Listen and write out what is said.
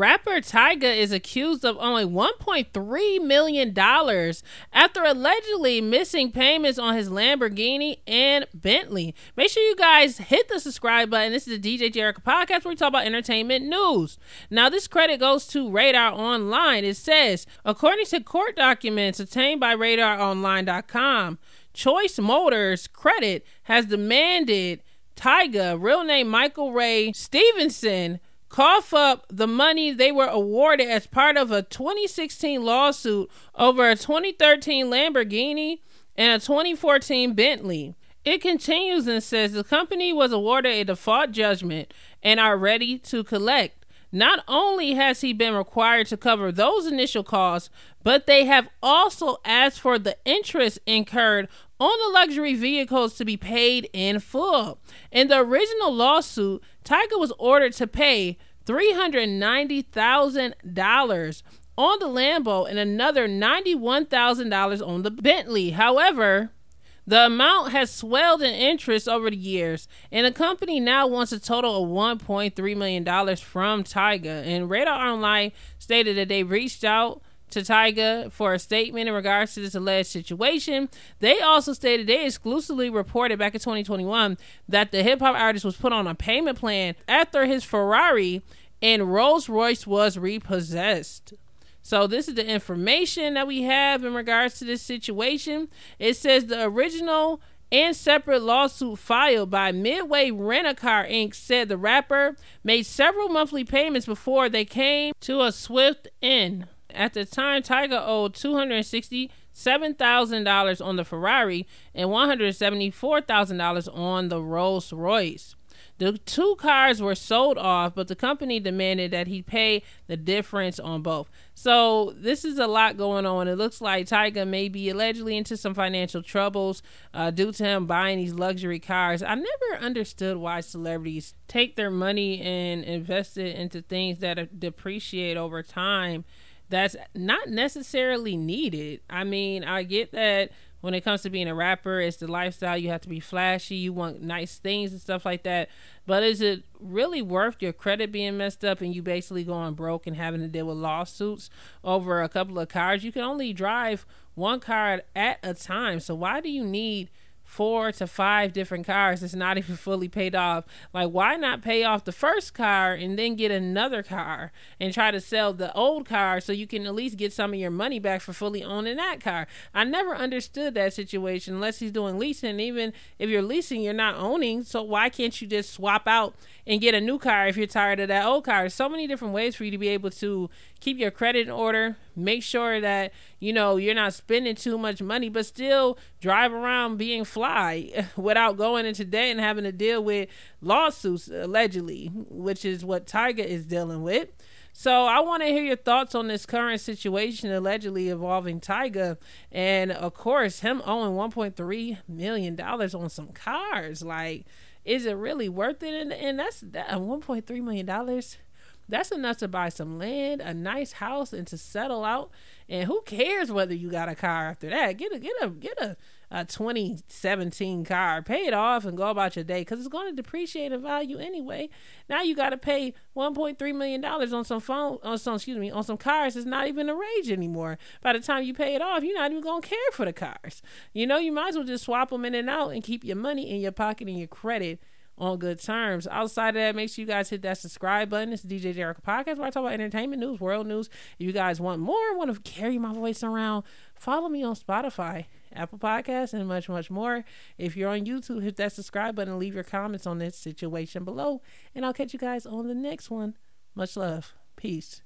Rapper Tyga is accused of only $1.3 million after allegedly missing payments on his Lamborghini and Bentley. Make sure you guys hit the subscribe button. This is the DJ Jericho podcast where we talk about entertainment news. Now, this credit goes to Radar Online. It says, according to court documents obtained by RadarOnline.com, Choice Motors Credit has demanded Tyga, real name Michael Ray Stevenson, cough up the money they were awarded as part of a 2016 lawsuit over a 2013 Lamborghini and a 2014 Bentley. It continues and says the company was awarded a default judgment and are ready to collect. Not only has he been required to cover those initial costs, but they have also asked for the interest incurred on the luxury vehicles to be paid in full. In the original lawsuit, Tyga was ordered to pay $390,000 on the Lambo and another $91,000 on the Bentley. However, the amount has swelled in interest over the years, and the company now wants a total of $1.3 million from Tyga. And Radar Online stated that they reached out to Tyga for a statement in regards to this alleged situation. They also stated they exclusively reported back in 2021 that the hip hop artist was put on a payment plan after his Ferrari and Rolls Royce was repossessed. So this is the information that we have in regards to this situation. It says the original and separate lawsuit filed by Midway Rent a Car Inc. said the rapper made several monthly payments before they came to a swift end. At the time, Tyga owed $267,000 on the Ferrari and $174,000 on the Rolls Royce. The two cars were sold off, but the company demanded that he pay the difference on both. So this is a lot going on. It looks like Tyga may be allegedly into some financial troubles uh, due to him buying these luxury cars. I never understood why celebrities take their money and invest it into things that depreciate over time that's not necessarily needed. I mean, I get that when it comes to being a rapper, it's the lifestyle. You have to be flashy. You want nice things and stuff like that. But is it really worth your credit being messed up and you basically going broke and having to deal with lawsuits over a couple of cars? You can only drive one car at a time. So why do you need four to five different cars it's not even fully paid off. Like why not pay off the first car and then get another car and try to sell the old car so you can at least get some of your money back for fully owning that car? I never understood that situation unless he's doing leasing. Even if you're leasing you're not owning. So why can't you just swap out and get a new car if you're tired of that old car? There's so many different ways for you to be able to keep your credit in order make sure that you know you're not spending too much money but still drive around being fly without going into debt and having to deal with lawsuits allegedly which is what Tyga is dealing with so I want to hear your thoughts on this current situation allegedly involving Tyga, and of course him owing 1.3 million dollars on some cars. Like, is it really worth it? And, and that's that 1.3 million dollars that's enough to buy some land, a nice house, and to settle out. And who cares whether you got a car after that? Get a get a get a, a 2017 car, pay it off, and go about your day because it's going to depreciate in value anyway. Now you got to pay 1.3 million dollars on some phone, on some excuse me, on some cars. It's not even a rage anymore. By the time you pay it off, you're not even going to care for the cars. You know, you might as well just swap them in and out and keep your money in your pocket and your credit on good terms. Outside of that, make sure you guys hit that subscribe button. It's DJ Jericho Podcast where I talk about entertainment news, world news. If you guys want more, want to carry my voice around, follow me on Spotify, Apple Podcasts, and much, much more. If you're on YouTube, hit that subscribe button and leave your comments on this situation below. And I'll catch you guys on the next one. Much love. Peace.